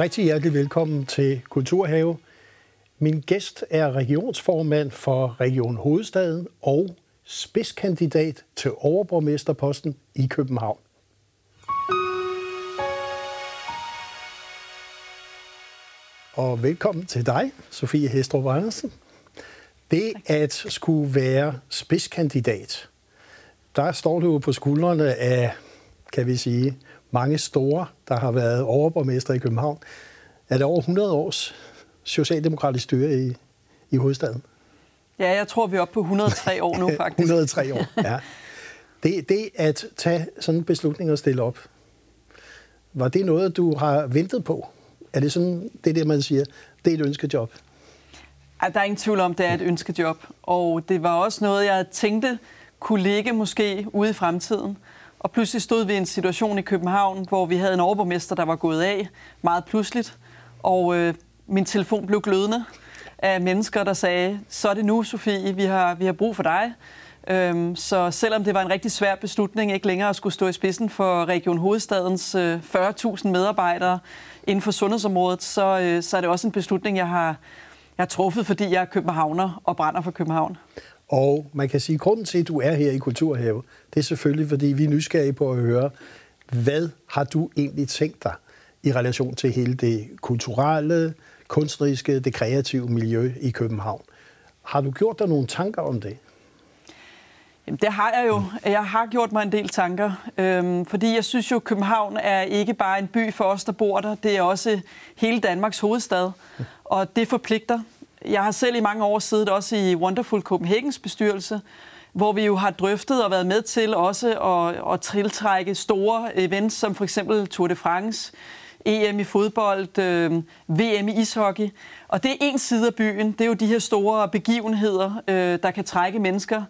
rigtig hjertelig velkommen til Kulturhave. Min gæst er regionsformand for Region Hovedstaden og spidskandidat til overborgmesterposten i København. Og velkommen til dig, Sofie Hestrup Andersen. Det at skulle være spidskandidat, der står du på skuldrene af, kan vi sige, mange store, der har været overborgmester i København. Er det over 100 års socialdemokratisk styre i, i hovedstaden? Ja, jeg tror, vi er oppe på 103 år nu, faktisk. 103 år, ja. Det, det at tage sådan en beslutning og stille op, var det noget, du har ventet på? Er det sådan, det det, man siger, det er et ønskejob? Ja, der er ingen tvivl om, det er et ønskejob. Og det var også noget, jeg tænkte kunne ligge måske ude i fremtiden. Og pludselig stod vi i en situation i København, hvor vi havde en overborgmester, der var gået af meget pludseligt. Og øh, min telefon blev glødende af mennesker, der sagde, så er det nu, Sofie, vi har, vi har brug for dig. Øhm, så selvom det var en rigtig svær beslutning ikke længere at skulle stå i spidsen for Region Hovedstadens øh, 40.000 medarbejdere inden for sundhedsområdet, så, øh, så er det også en beslutning, jeg har, jeg har truffet, fordi jeg er københavner og brænder for København. Og man kan sige, at grunden til, at du er her i Kulturhave, det er selvfølgelig, fordi vi er nysgerrige på at høre, hvad har du egentlig tænkt dig i relation til hele det kulturelle, kunstneriske, det kreative miljø i København? Har du gjort dig nogle tanker om det? Jamen, det har jeg jo. Jeg har gjort mig en del tanker, øhm, fordi jeg synes jo, at København er ikke bare en by for os, der bor der. Det er også hele Danmarks hovedstad, og det forpligter. Jeg har selv i mange år siddet også i Wonderful Copenhagens bestyrelse, hvor vi jo har drøftet og været med til også at, at tiltrække store events, som for eksempel Tour de France, EM i fodbold, øh, VM i ishockey. Og det er en side af byen. Det er jo de her store begivenheder, øh, der kan trække mennesker.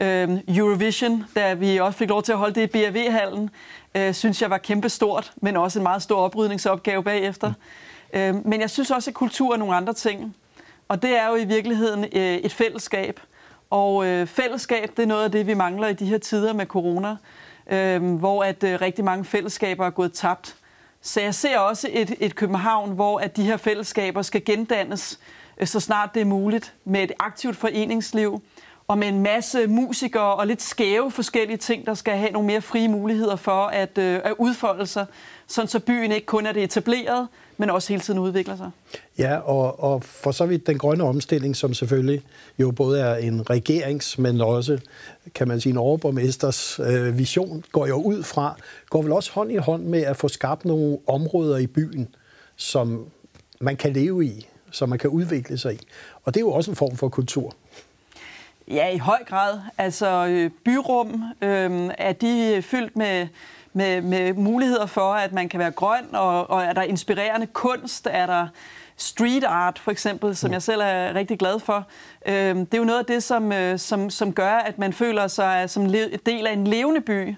Øh, Eurovision, da vi også fik lov til at holde det i BRV-hallen, øh, synes jeg var kæmpestort, men også en meget stor oprydningsopgave bagefter. Mm. Øh, men jeg synes også, at kultur er nogle andre ting. Og det er jo i virkeligheden øh, et fællesskab. Og øh, fællesskab, det er noget af det, vi mangler i de her tider med corona, øh, hvor at øh, rigtig mange fællesskaber er gået tabt. Så jeg ser også et, et København, hvor at de her fællesskaber skal gendannes, øh, så snart det er muligt, med et aktivt foreningsliv, og med en masse musikere og lidt skæve forskellige ting, der skal have nogle mere frie muligheder for at, øh, at udfolde sig, sådan så byen ikke kun er det etableret, men også hele tiden udvikler sig. Ja, og, og for så vidt den grønne omstilling, som selvfølgelig jo både er en regerings, men også, kan man sige, en overborgmesters øh, vision, går jo ud fra, går vel også hånd i hånd med at få skabt nogle områder i byen, som man kan leve i, som man kan udvikle sig i. Og det er jo også en form for kultur. Ja, i høj grad. Altså øh, byrum, øh, er de fyldt med, med, med muligheder for, at man kan være grøn, og, og er der inspirerende kunst, er der street art for eksempel, som mm. jeg selv er rigtig glad for. Øh, det er jo noget af det, som, øh, som, som gør, at man føler sig som en del af en levende by.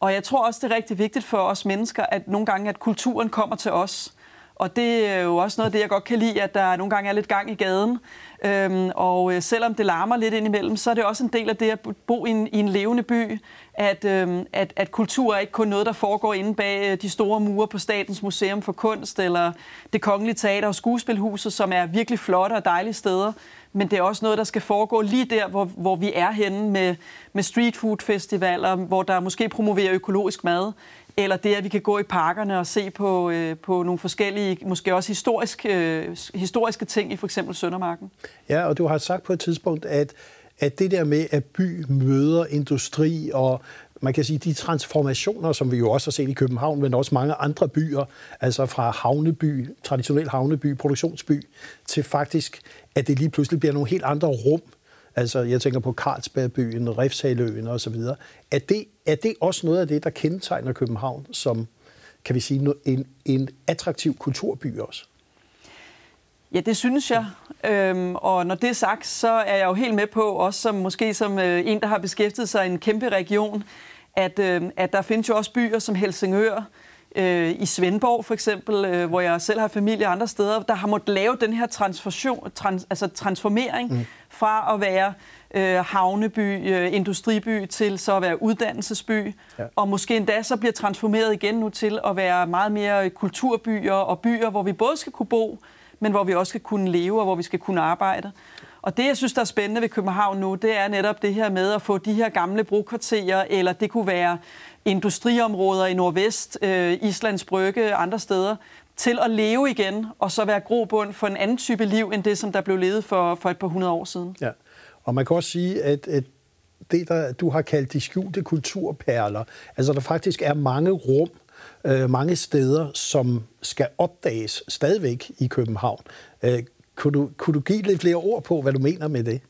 Og jeg tror også, det er rigtig vigtigt for os mennesker, at nogle gange, at kulturen kommer til os. Og det er jo også noget af det, jeg godt kan lide, at der nogle gange er lidt gang i gaden. Øhm, og øh, selvom det larmer lidt indimellem, så er det også en del af det at bo i en, i en levende by, at, øhm, at, at kultur er ikke kun noget, der foregår inde bag øh, de store mure på Statens Museum for Kunst, eller det Kongelige Teater og Skuespilhuset, som er virkelig flotte og dejlige steder, men det er også noget, der skal foregå lige der, hvor, hvor vi er henne med, med street food festivaler, hvor der måske promoverer økologisk mad, eller det, at vi kan gå i parkerne og se på, øh, på nogle forskellige, måske også historisk, øh, historiske ting i for eksempel Søndermarken. Ja, og du har sagt på et tidspunkt, at, at det der med, at by møder industri og man kan sige, de transformationer, som vi jo også har set i København, men også mange andre byer, altså fra havneby, traditionel havneby, produktionsby, til faktisk, at det lige pludselig bliver nogle helt andre rum, Altså, jeg tænker på Carlsbergbyen, Refshaløen og så videre. Er det, er det også noget af det, der kendetegner København som, kan vi sige, en, en attraktiv kulturby også? Ja, det synes jeg. Øhm, og når det er sagt, så er jeg jo helt med på, også som måske som øh, en, der har beskæftiget sig i en kæmpe region, at, øh, at der findes jo også byer som Helsingør, øh, i Svendborg for eksempel, øh, hvor jeg selv har familie andre steder, der har måttet lave den her transformation, trans, altså transformering mm. fra at være øh, havneby, øh, industriby til så at være uddannelsesby, ja. og måske endda så bliver transformeret igen nu til at være meget mere kulturbyer og byer, hvor vi både skal kunne bo, men hvor vi også skal kunne leve og hvor vi skal kunne arbejde. Og det, jeg synes, der er spændende ved København nu, det er netop det her med at få de her gamle brokvarterer, eller det kunne være industriområder i Nordvest, øh, Islands Brygge, andre steder, til at leve igen, og så være grobund for en anden type liv, end det, som der blev levet for, for et par hundrede år siden. Ja. Og man kan også sige, at, at det, der du har kaldt de skjulte kulturperler, altså der faktisk er mange rum, øh, mange steder, som skal opdages stadigvæk i København. Øh, kunne, du, kunne du give lidt flere ord på, hvad du mener med det?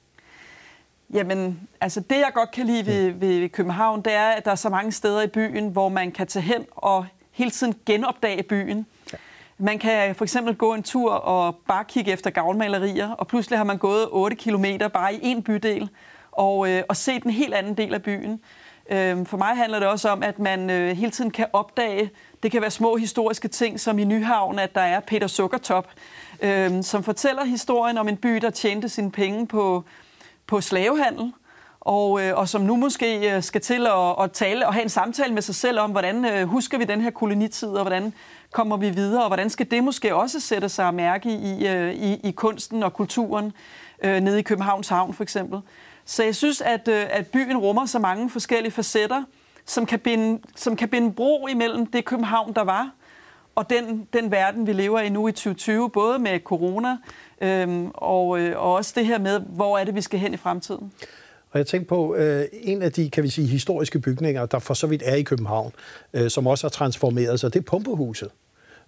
Jamen, altså det jeg godt kan lide ved, ved, København, det er, at der er så mange steder i byen, hvor man kan tage hen og hele tiden genopdage byen. Ja. Man kan for eksempel gå en tur og bare kigge efter gavnmalerier, og pludselig har man gået 8 kilometer bare i en bydel, og, øh, og set en helt anden del af byen. Øh, for mig handler det også om, at man øh, hele tiden kan opdage, det kan være små historiske ting, som i Nyhavn, at der er Peter Sukkertop, øh, som fortæller historien om en by, der tjente sine penge på, på slavehandel, og, øh, og som nu måske øh, skal til at, at tale og have en samtale med sig selv om, hvordan øh, husker vi den her kolonitid, og hvordan kommer vi videre, og hvordan skal det måske også sætte sig at mærke i, øh, i, i kunsten og kulturen øh, nede i Københavns Havn for eksempel. Så jeg synes, at, øh, at byen rummer så mange forskellige facetter, som kan, binde, som kan binde bro imellem det København, der var, og den, den verden, vi lever i nu i 2020, både med corona øhm, og, øh, og også det her med, hvor er det, vi skal hen i fremtiden. Og jeg tænker på, øh, en af de, kan vi sige, historiske bygninger, der for så vidt er i København, øh, som også har transformeret sig, det er Pumpehuset.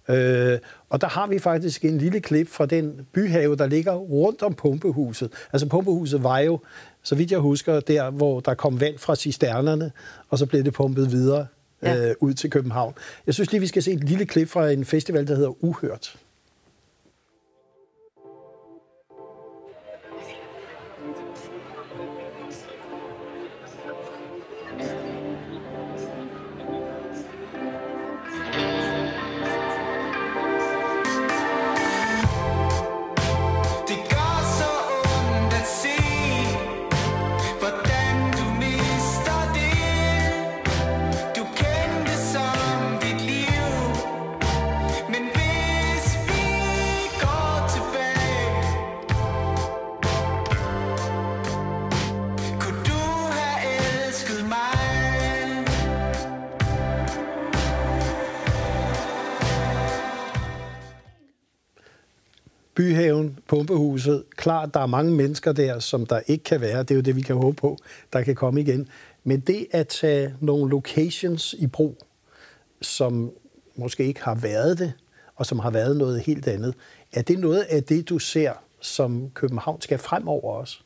Øh, og der har vi faktisk en lille klip fra den byhave, der ligger rundt om Pumpehuset. Altså Pumpehuset var jo, så vidt jeg husker, der, hvor der kom vand fra cisternerne, og så blev det pumpet videre ja. øh, ud til København. Jeg synes lige, vi skal se et lille klip fra en festival, der hedder Uhørt. Pumpehuset. Klart, der er mange mennesker der, som der ikke kan være. Det er jo det, vi kan håbe på, der kan komme igen. Men det at tage nogle locations i brug, som måske ikke har været det, og som har været noget helt andet, er det noget af det, du ser, som København skal fremover også?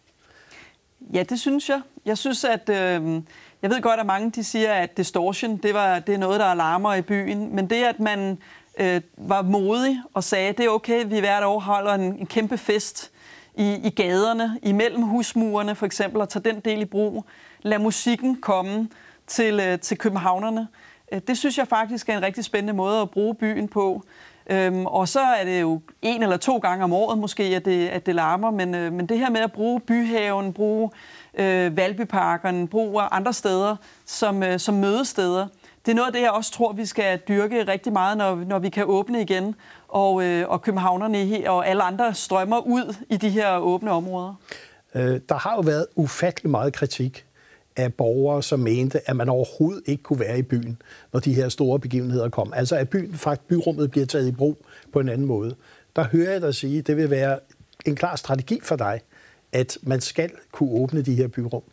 Ja, det synes jeg. Jeg synes, at... Øh, jeg ved godt, at mange de siger, at distortion det, var, det er noget, der alarmer i byen. Men det, at man øh, var modig og sagde, det er okay, vi hvert år holder en, en kæmpe fest i, i gaderne, imellem husmurene for eksempel, og tager den del i brug. Lad musikken komme til, øh, til københavnerne. Øh, det synes jeg faktisk er en rigtig spændende måde at bruge byen på. Øhm, og så er det jo en eller to gange om året måske, at det, at det larmer, men, øh, men det her med at bruge byhaven, bruge øh, Valbyparken, bruge andre steder som, øh, som mødesteder, det er noget af det, jeg også tror, vi skal dyrke rigtig meget, når, når vi kan åbne igen, og, øh, og københavnerne og alle andre strømmer ud i de her åbne områder. Øh, der har jo været ufattelig meget kritik af borgere, som mente, at man overhovedet ikke kunne være i byen, når de her store begivenheder kom. Altså at byen, faktisk byrummet bliver taget i brug på en anden måde. Der hører jeg dig sige, at det vil være en klar strategi for dig, at man skal kunne åbne de her byrum.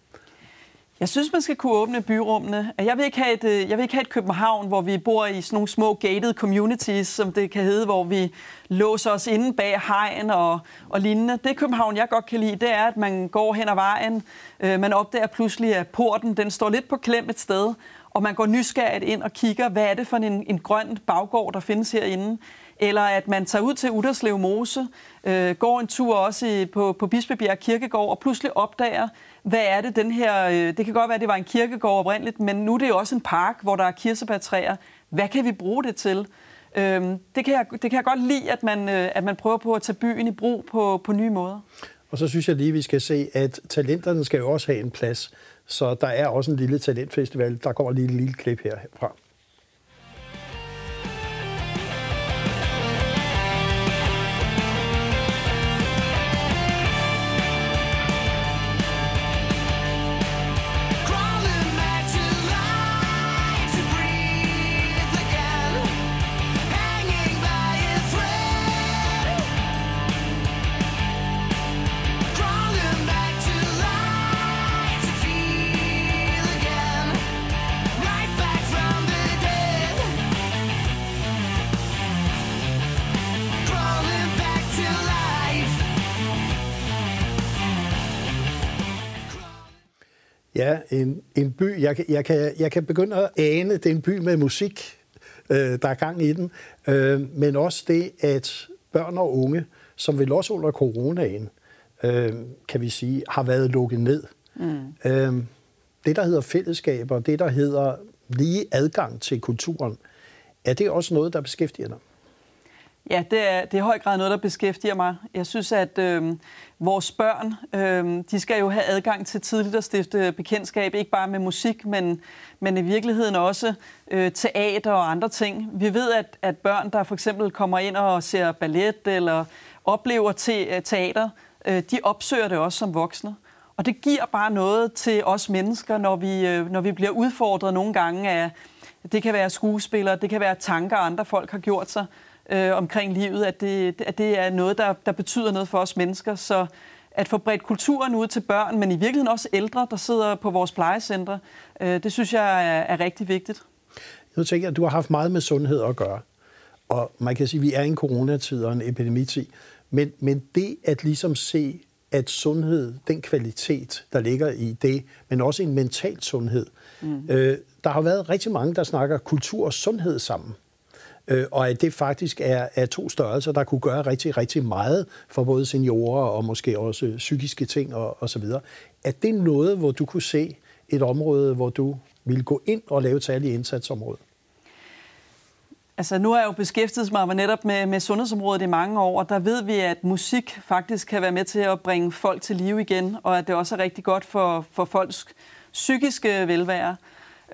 Jeg synes, man skal kunne åbne byrummene. Jeg vil, ikke have et, øh, jeg vil ikke have et København, hvor vi bor i sådan nogle små gated communities, som det kan hedde, hvor vi låser os inde bag hegn og, og lignende. Det København, jeg godt kan lide, det er, at man går hen ad vejen. Øh, man opdager pludselig, at porten den står lidt på klem et sted, og man går nysgerrigt ind og kigger, hvad er det for en, en grøn baggård, der findes herinde eller at man tager ud til Uderslev Mose, øh, går en tur også i, på, på Bispebjerg Kirkegård, og pludselig opdager, hvad er det den her... Øh, det kan godt være, at det var en kirkegård oprindeligt, men nu er det jo også en park, hvor der er kirsebærtræer. hvad kan vi bruge det til? Øhm, det, kan jeg, det kan jeg godt lide, at man, øh, at man prøver på at tage byen i brug på, på nye måder. Og så synes jeg lige, vi skal se, at talenterne skal jo også have en plads. Så der er også en lille talentfestival. Der kommer lige et lille klip herfra. Ja, en, en by. Jeg, jeg, kan, jeg kan begynde at ane, det er en by med musik, øh, der er gang i den, øh, men også det, at børn og unge, som vil også under coronaen, øh, kan vi sige, har været lukket ned. Mm. Øh, det, der hedder fællesskaber, det, der hedder lige adgang til kulturen, er det også noget, der beskæftiger dig? Ja, det er, det er i høj grad noget, der beskæftiger mig. Jeg synes, at øh, vores børn, øh, de skal jo have adgang til tidligt at stifte bekendtskab, ikke bare med musik, men, men i virkeligheden også øh, teater og andre ting. Vi ved, at, at børn, der for eksempel kommer ind og ser ballet eller oplever te, øh, teater, øh, de opsøger det også som voksne. Og det giver bare noget til os mennesker, når vi, øh, når vi bliver udfordret nogle gange af, det kan være skuespillere, det kan være tanker, andre folk har gjort sig, øh, omkring livet, at det, at det er noget, der, der betyder noget for os mennesker. Så at få bredt kulturen ud til børn, men i virkeligheden også ældre, der sidder på vores plejecentre, øh, det synes jeg er, er rigtig vigtigt. Nu tænker jeg, at du har haft meget med sundhed at gøre. Og man kan sige, at vi er i en coronatid og en epidemitid. Men, men det at ligesom se, at sundhed, den kvalitet, der ligger i det, men også en mental sundhed. Mm. Øh, der har været rigtig mange, der snakker kultur og sundhed sammen øh, og at det faktisk er, er to størrelser, der kunne gøre rigtig, rigtig meget for både seniorer og måske også øh, psykiske ting og, og så videre. Er det noget, hvor du kunne se et område, hvor du ville gå ind og lave et særligt indsatsområde? Altså, nu har jeg jo beskæftiget mig netop med, med sundhedsområdet i mange år, og der ved vi, at musik faktisk kan være med til at bringe folk til live igen, og at det også er rigtig godt for, for folks psykiske velvære.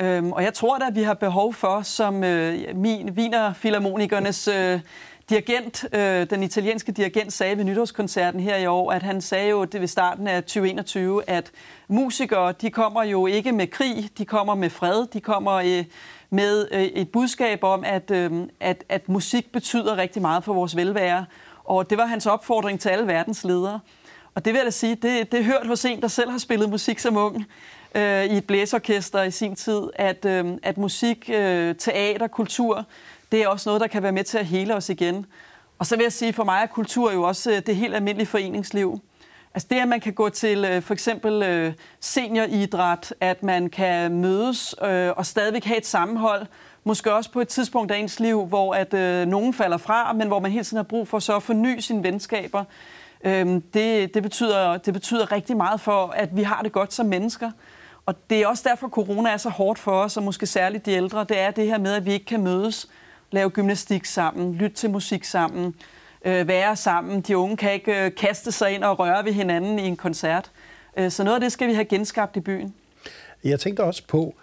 Øhm, og jeg tror da, at vi har behov for, som øh, min Wiener Philharmonikernes øh, dirigent, øh, den italienske dirigent, sagde ved nytårskoncerten her i år, at han sagde jo det ved starten af 2021, at musikere, de kommer jo ikke med krig, de kommer med fred, de kommer øh, med øh, et budskab om, at, øh, at, at musik betyder rigtig meget for vores velvære. Og det var hans opfordring til alle verdens ledere. Og det vil jeg da sige, det, det er hørt hos en, der selv har spillet musik som ung øh, i et blæsorkester i sin tid, at, øh, at musik, øh, teater, kultur, det er også noget, der kan være med til at hele os igen. Og så vil jeg sige, for mig er kultur jo også øh, det helt almindelige foreningsliv. Altså det, at man kan gå til øh, for eksempel øh, senioridræt, at man kan mødes og stadigvæk have et sammenhold, måske også på et tidspunkt af ens liv, hvor at øh, nogen falder fra, men hvor man hele tiden har brug for så at forny sine venskaber. Øhm, det, det, betyder, det betyder rigtig meget for, at vi har det godt som mennesker. Og det er også derfor, corona er så hårdt for os, og måske særligt de ældre. Det er det her med, at vi ikke kan mødes, lave gymnastik sammen, lytte til musik sammen, øh, være sammen. De unge kan ikke øh, kaste sig ind og røre ved hinanden i en koncert. Øh, så noget af det skal vi have genskabt i byen. Jeg tænkte også på,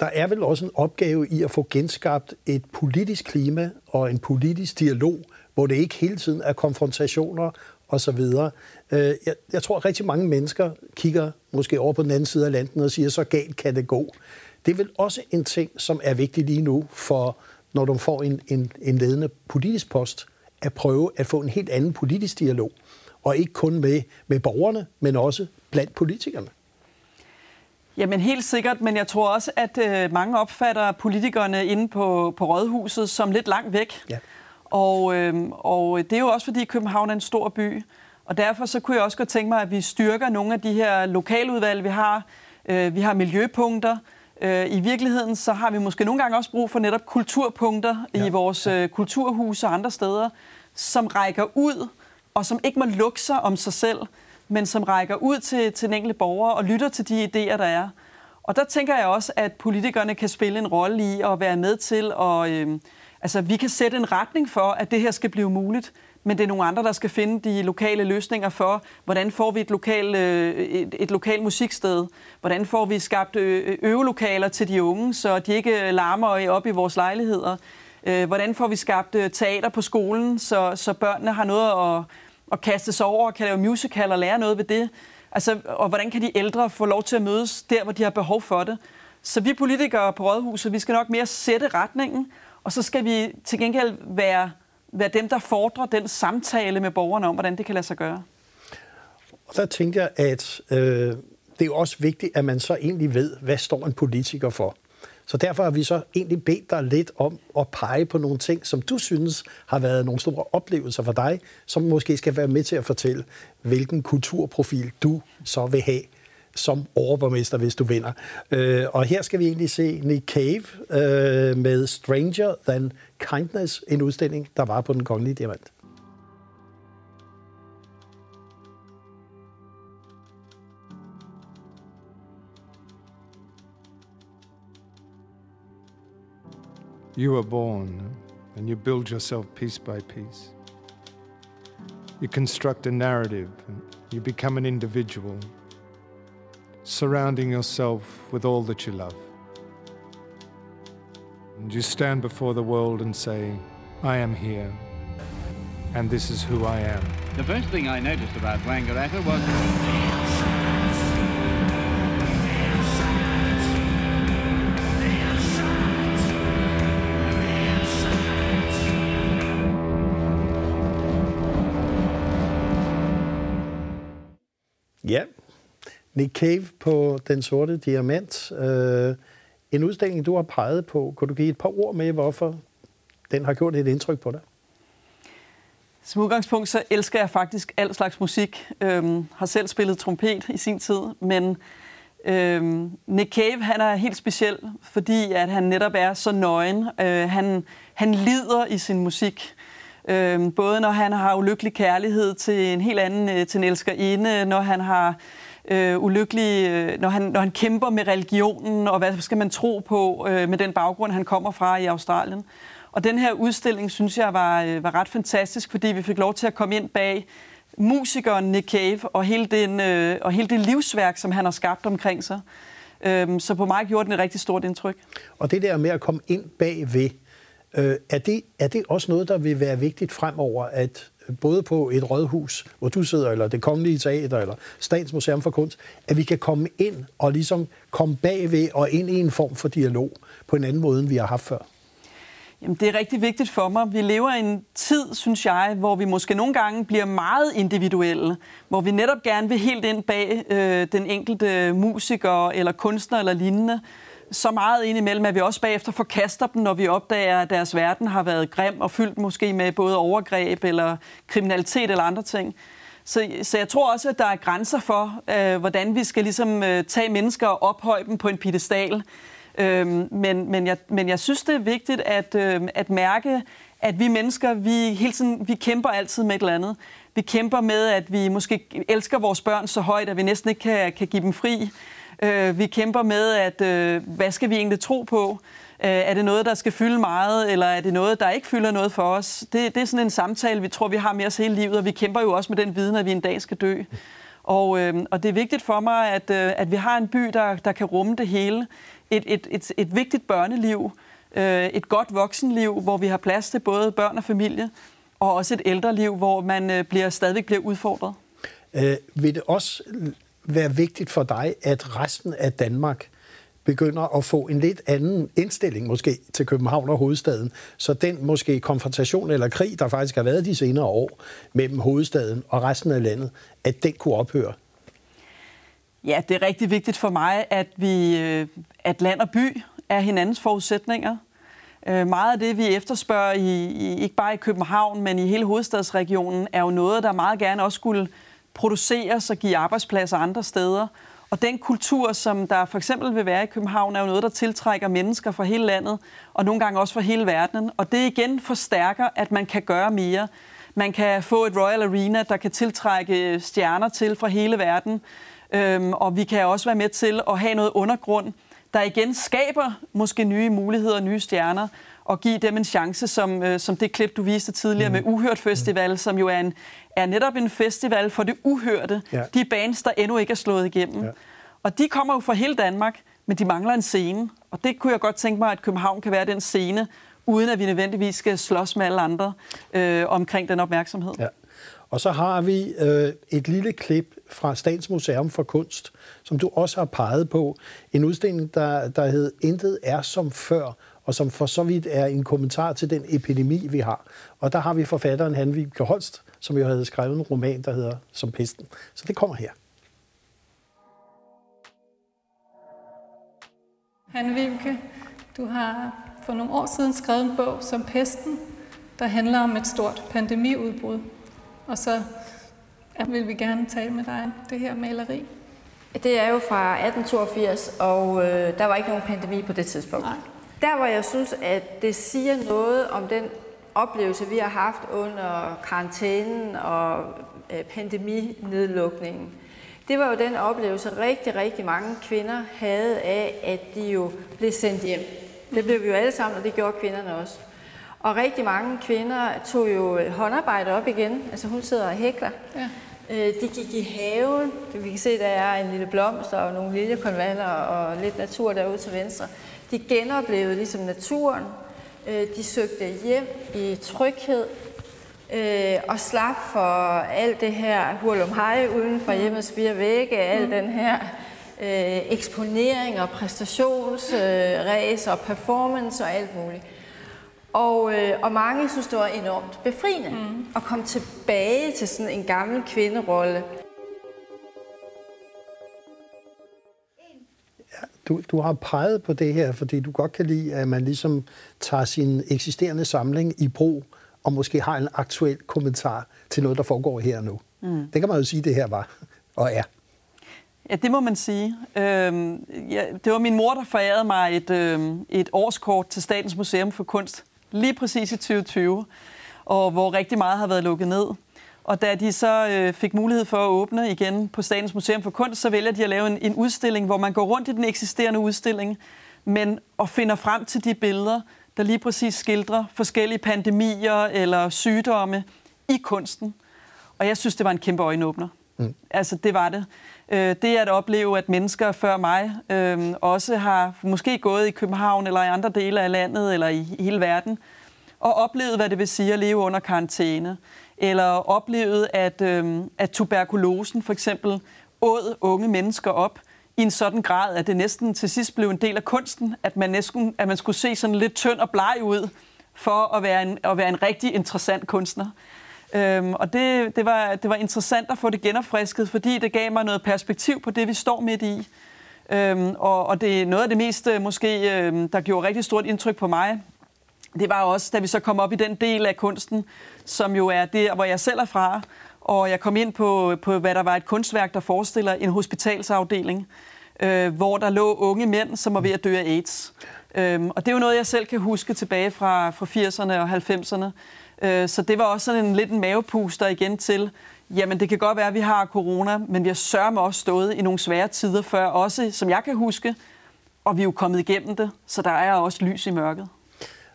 der er vel også en opgave i at få genskabt et politisk klima og en politisk dialog, hvor det ikke hele tiden er konfrontationer og så videre. Øh, jeg, jeg tror, at rigtig mange mennesker kigger måske over på den anden side af landet og siger, så galt kan det gå. Det er vel også en ting, som er vigtig lige nu, for når du får en, en, en ledende politisk post, at prøve at få en helt anden politisk dialog. Og ikke kun med, med borgerne, men også blandt politikerne. Jamen helt sikkert, men jeg tror også, at øh, mange opfatter politikerne inde på, på rådhuset som lidt langt væk. Ja. Og, øh, og det er jo også, fordi København er en stor by. Og derfor så kunne jeg også godt tænke mig, at vi styrker nogle af de her lokaludvalg, vi har. Øh, vi har miljøpunkter. Øh, I virkeligheden så har vi måske nogle gange også brug for netop kulturpunkter ja. i vores øh, kulturhuse og andre steder, som rækker ud, og som ikke må lukke sig om sig selv, men som rækker ud til, til den enkelte borger og lytter til de idéer, der er. Og der tænker jeg også, at politikerne kan spille en rolle i at være med til at... Øh, altså, vi kan sætte en retning for, at det her skal blive muligt men det er nogle andre, der skal finde de lokale løsninger for, hvordan får vi et lokalt, øh, et, et lokal musiksted, hvordan får vi skabt øh, øvelokaler til de unge, så de ikke larmer op i vores lejligheder, øh, hvordan får vi skabt teater på skolen, så, så børnene har noget at, at kaste sig over og kan lave musical og lære noget ved det, altså, og hvordan kan de ældre få lov til at mødes der, hvor de har behov for det. Så vi politikere på Rådhuset, vi skal nok mere sætte retningen, og så skal vi til gengæld være være dem, der fordrer den samtale med borgerne om, hvordan det kan lade sig gøre. Og der tænker jeg, at øh, det er jo også vigtigt, at man så egentlig ved, hvad står en politiker for. Så derfor har vi så egentlig bedt dig lidt om at pege på nogle ting, som du synes har været nogle store oplevelser for dig, som måske skal være med til at fortælle, hvilken kulturprofil du så vil have som overborgmester, hvis du vinder. Øh, og her skal vi egentlig se Nick Cave øh, med Stranger Than Kindness, en udstilling, der var på den kongelige diamant. You are born and you build yourself piece by piece. You construct a narrative and you become an individual surrounding yourself with all that you love. And you stand before the world and say, I am here, and this is who I am. The first thing I noticed about Wangaratta was. Nick Cave på Den Sorte Diamant. Øh, en udstilling, du har peget på. Kunne du give et par ord med, hvorfor den har gjort et indtryk på dig? Som udgangspunkt så elsker jeg faktisk al slags musik. Øhm, har selv spillet trompet i sin tid, men øhm, Nick Cave han er helt speciel, fordi at han netop er så nøgen. Øh, han, han lider i sin musik. Øhm, både når han har ulykkelig kærlighed til en helt anden, øh, til en elskerinde, når han har øh, ulykkelig, øh, når, han, når han kæmper med religionen, og hvad skal man tro på øh, med den baggrund, han kommer fra i Australien. Og den her udstilling, synes jeg, var, øh, var ret fantastisk, fordi vi fik lov til at komme ind bag musikeren Nick Cave og hele, den, øh, og hele det livsværk, som han har skabt omkring sig. Øhm, så på mig gjorde den et rigtig stort indtryk. Og det der med at komme ind bagved, øh, er, det, er det også noget, der vil være vigtigt fremover, at både på et rådhus, hvor du sidder, eller det kongelige teater, eller Statens Museum for Kunst, at vi kan komme ind og ligesom komme bagved og ind i en form for dialog på en anden måde, end vi har haft før? Jamen, det er rigtig vigtigt for mig. Vi lever i en tid, synes jeg, hvor vi måske nogle gange bliver meget individuelle, hvor vi netop gerne vil helt ind bag øh, den enkelte musiker eller kunstner eller lignende, så meget indimellem, at vi også bagefter forkaster dem, når vi opdager, at deres verden har været grim og fyldt måske med både overgreb eller kriminalitet eller andre ting. Så, så jeg tror også, at der er grænser for, øh, hvordan vi skal ligesom øh, tage mennesker og ophøje dem på en pedestal. Øh, men, men, jeg, men jeg synes, det er vigtigt at, øh, at mærke, at vi mennesker, vi, hele tiden, vi kæmper altid med et eller andet. Vi kæmper med, at vi måske elsker vores børn så højt, at vi næsten ikke kan, kan give dem fri. Øh, vi kæmper med, at øh, hvad skal vi egentlig tro på? Øh, er det noget, der skal fylde meget, eller er det noget, der ikke fylder noget for os? Det, det er sådan en samtale, vi tror, vi har med os hele livet, og vi kæmper jo også med den viden, at vi en dag skal dø. Og, øh, og det er vigtigt for mig, at, øh, at vi har en by, der, der kan rumme det hele. Et, et, et, et vigtigt børneliv, øh, et godt voksenliv, hvor vi har plads til både børn og familie, og også et ældre liv, hvor man øh, bliver, stadigvæk bliver udfordret. Øh, vil det også være vigtigt for dig, at resten af Danmark begynder at få en lidt anden indstilling måske til København og hovedstaden, så den måske konfrontation eller krig, der faktisk har været de senere år mellem hovedstaden og resten af landet, at den kunne ophøre? Ja, det er rigtig vigtigt for mig, at vi, øh, at land og by er hinandens forudsætninger. Øh, meget af det, vi efterspørger, i, ikke bare i København, men i hele hovedstadsregionen, er jo noget, der meget gerne også skulle produceres og give arbejdspladser andre steder. Og den kultur, som der for eksempel vil være i København, er jo noget, der tiltrækker mennesker fra hele landet, og nogle gange også fra hele verden. Og det igen forstærker, at man kan gøre mere. Man kan få et Royal Arena, der kan tiltrække stjerner til fra hele verden. Øhm, og vi kan også være med til at have noget undergrund, der igen skaber måske nye muligheder, nye stjerner, og give dem en chance, som, øh, som det klip, du viste tidligere mm. med Uhørt Festival, mm. som jo er, en, er netop en festival for det uhørte. Ja. De bands, der endnu ikke er slået igennem. Ja. Og de kommer jo fra hele Danmark, men de mangler en scene. Og det kunne jeg godt tænke mig, at København kan være den scene, uden at vi nødvendigvis skal slås med alle andre øh, omkring den opmærksomhed. Ja. Og så har vi øh, et lille klip fra Statens Museum for Kunst, som du også har peget på. En udstilling, der, der hed Intet er som før, og som for så vidt er en kommentar til den epidemi, vi har. Og der har vi forfatteren Hanvig Holst, som jo havde skrevet en roman, der hedder Som pesten. Så det kommer her. Hanne Vibke, du har for nogle år siden skrevet en bog som Pesten, der handler om et stort pandemiudbrud. Og så vil vi gerne tale med dig det her maleri. Det er jo fra 1882, og øh, der var ikke nogen pandemi på det tidspunkt. Nej. Der, hvor jeg synes, at det siger noget om den oplevelse, vi har haft under karantænen og øh, pandeminedlukningen, det var jo den oplevelse, rigtig, rigtig mange kvinder havde af, at de jo blev sendt hjem. Det blev vi jo alle sammen, og det gjorde kvinderne også. Og rigtig mange kvinder tog jo håndarbejde op igen. Altså hun sidder og hækler. Ja. Øh, de gik i haven. Vi kan se, der er en lille blomst og nogle liljekonvaller og lidt natur derude til venstre. De genoplevede ligesom naturen. Øh, de søgte hjem i tryghed øh, og slap for alt det her hurlum hej uden for mm. hjemmets fire vægge, al mm. den her øh, eksponering og præstationsræs øh, og performance og alt muligt. Og, øh, og mange synes, det var enormt befriende mm. at komme tilbage til sådan en gammel kvinderolle. Du, du har peget på det her, fordi du godt kan lide, at man ligesom tager sin eksisterende samling i brug, og måske har en aktuel kommentar til noget, der foregår her nu. Mm. Det kan man jo sige, det her var og er. Ja, det må man sige. Øhm, ja, det var min mor, der forærede mig et, øhm, et årskort til Statens Museum for Kunst, lige præcis i 2020, og hvor rigtig meget har været lukket ned. Og da de så øh, fik mulighed for at åbne igen på Statens Museum for Kunst, så vælger de at lave en, en udstilling, hvor man går rundt i den eksisterende udstilling, men og finder frem til de billeder, der lige præcis skildrer forskellige pandemier eller sygdomme i kunsten. Og jeg synes, det var en kæmpe øjenåbner. Mm. Altså, det var det. Øh, det at opleve, at mennesker før mig øh, også har måske gået i København eller i andre dele af landet eller i hele verden, og oplevet, hvad det vil sige at leve under karantæne, eller oplevet, at, øh, at tuberkulosen for eksempel åd unge mennesker op i en sådan grad, at det næsten til sidst blev en del af kunsten, at man, næsten, at man skulle se sådan lidt tynd og bleg ud for at være en, at være en rigtig interessant kunstner. Øhm, og det, det, var, det var interessant at få det genopfrisket, fordi det gav mig noget perspektiv på det, vi står midt i. Øhm, og, og det er noget af det mest, øh, måske, øhm, der gjorde rigtig stort indtryk på mig, det var også, da vi så kom op i den del af kunsten, som jo er det, hvor jeg selv er fra, og jeg kom ind på, på hvad der var et kunstværk, der forestiller en hospitalsafdeling, øh, hvor der lå unge mænd, som var ved at dø af AIDS. Øhm, og det er jo noget, jeg selv kan huske tilbage fra, fra 80'erne og 90'erne. Øh, så det var også sådan en lidt en mavepuster igen til, jamen det kan godt være, at vi har corona, men vi har sørme også stået i nogle svære tider før, også som jeg kan huske, og vi er jo kommet igennem det, så der er også lys i mørket.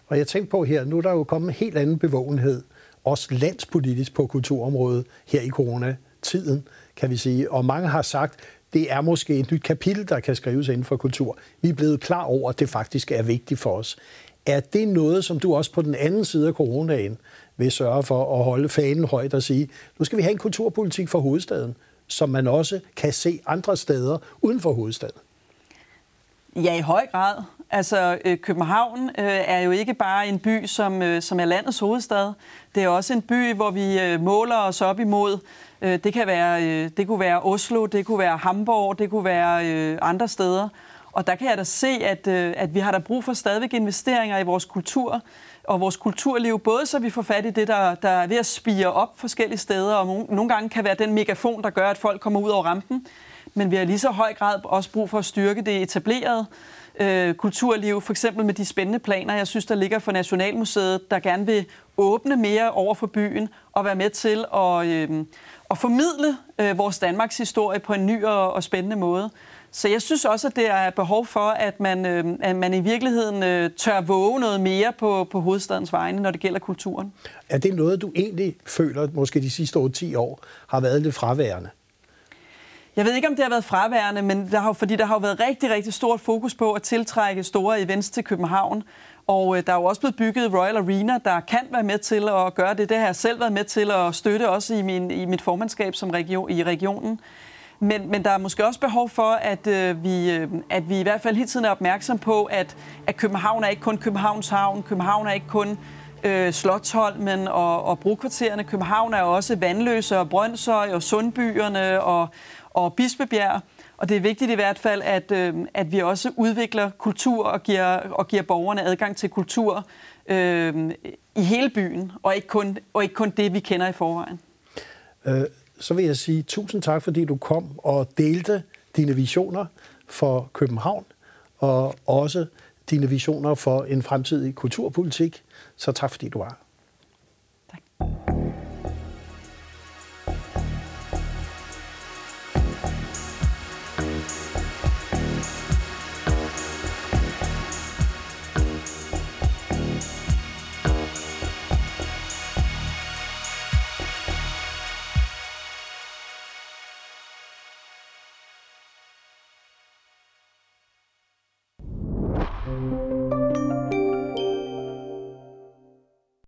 Og jeg tænkte på her, nu er der jo kommet en helt anden bevågenhed, også landspolitisk på kulturområdet her i coronatiden, kan vi sige. Og mange har sagt, det er måske et nyt kapitel, der kan skrives inden for kultur. Vi er blevet klar over, at det faktisk er vigtigt for os. Er det noget, som du også på den anden side af coronaen vil sørge for at holde fanen højt og sige, nu skal vi have en kulturpolitik for hovedstaden, som man også kan se andre steder uden for hovedstaden? Ja, i høj grad. Altså, øh, København øh, er jo ikke bare en by, som, øh, som er landets hovedstad. Det er også en by, hvor vi øh, måler os op imod. Øh, det, kan være, øh, det kunne være Oslo, det kunne være Hamburg, det kunne være øh, andre steder. Og der kan jeg da se, at, øh, at vi har der brug for stadigvæk investeringer i vores kultur og vores kulturliv, både så vi får fat i det, der, der er ved at spire op forskellige steder, og nogle gange kan være den megafon, der gør, at folk kommer ud over rampen, men vi har lige så høj grad også brug for at styrke det etablerede øh, kulturliv, for eksempel med de spændende planer, jeg synes, der ligger for Nationalmuseet, der gerne vil åbne mere over for byen og være med til at, øh, at formidle øh, vores Danmarks historie på en ny og, og spændende måde. Så jeg synes også, at der er behov for, at man, øh, at man i virkeligheden øh, tør våge noget mere på, på hovedstadens vegne, når det gælder kulturen. Er det noget, du egentlig føler, måske de sidste år 10 år, har været lidt fraværende? Jeg ved ikke, om det har været fraværende, men der har, fordi der har været rigtig, rigtig stort fokus på at tiltrække store events til København. Og øh, der er jo også blevet bygget Royal Arena, der kan være med til at gøre det. Det har jeg selv været med til at støtte også i, min, i mit formandskab som region, i regionen. Men, men der er måske også behov for, at, øh, vi, øh, at vi i hvert fald hele tiden er opmærksom på, at, at København er ikke kun Københavns Havn. København er ikke kun øh, Slottholmen og, og brokvartererne. København er også Vandløse og Brøndshøj og Sundbyerne og, og Bispebjerg. Og det er vigtigt i hvert fald, at, øh, at vi også udvikler kultur og giver, og giver borgerne adgang til kultur øh, i hele byen, og ikke, kun, og ikke kun det, vi kender i forvejen. Øh, så vil jeg sige tusind tak, fordi du kom og delte dine visioner for København, og også dine visioner for en fremtidig kulturpolitik. Så tak, fordi du var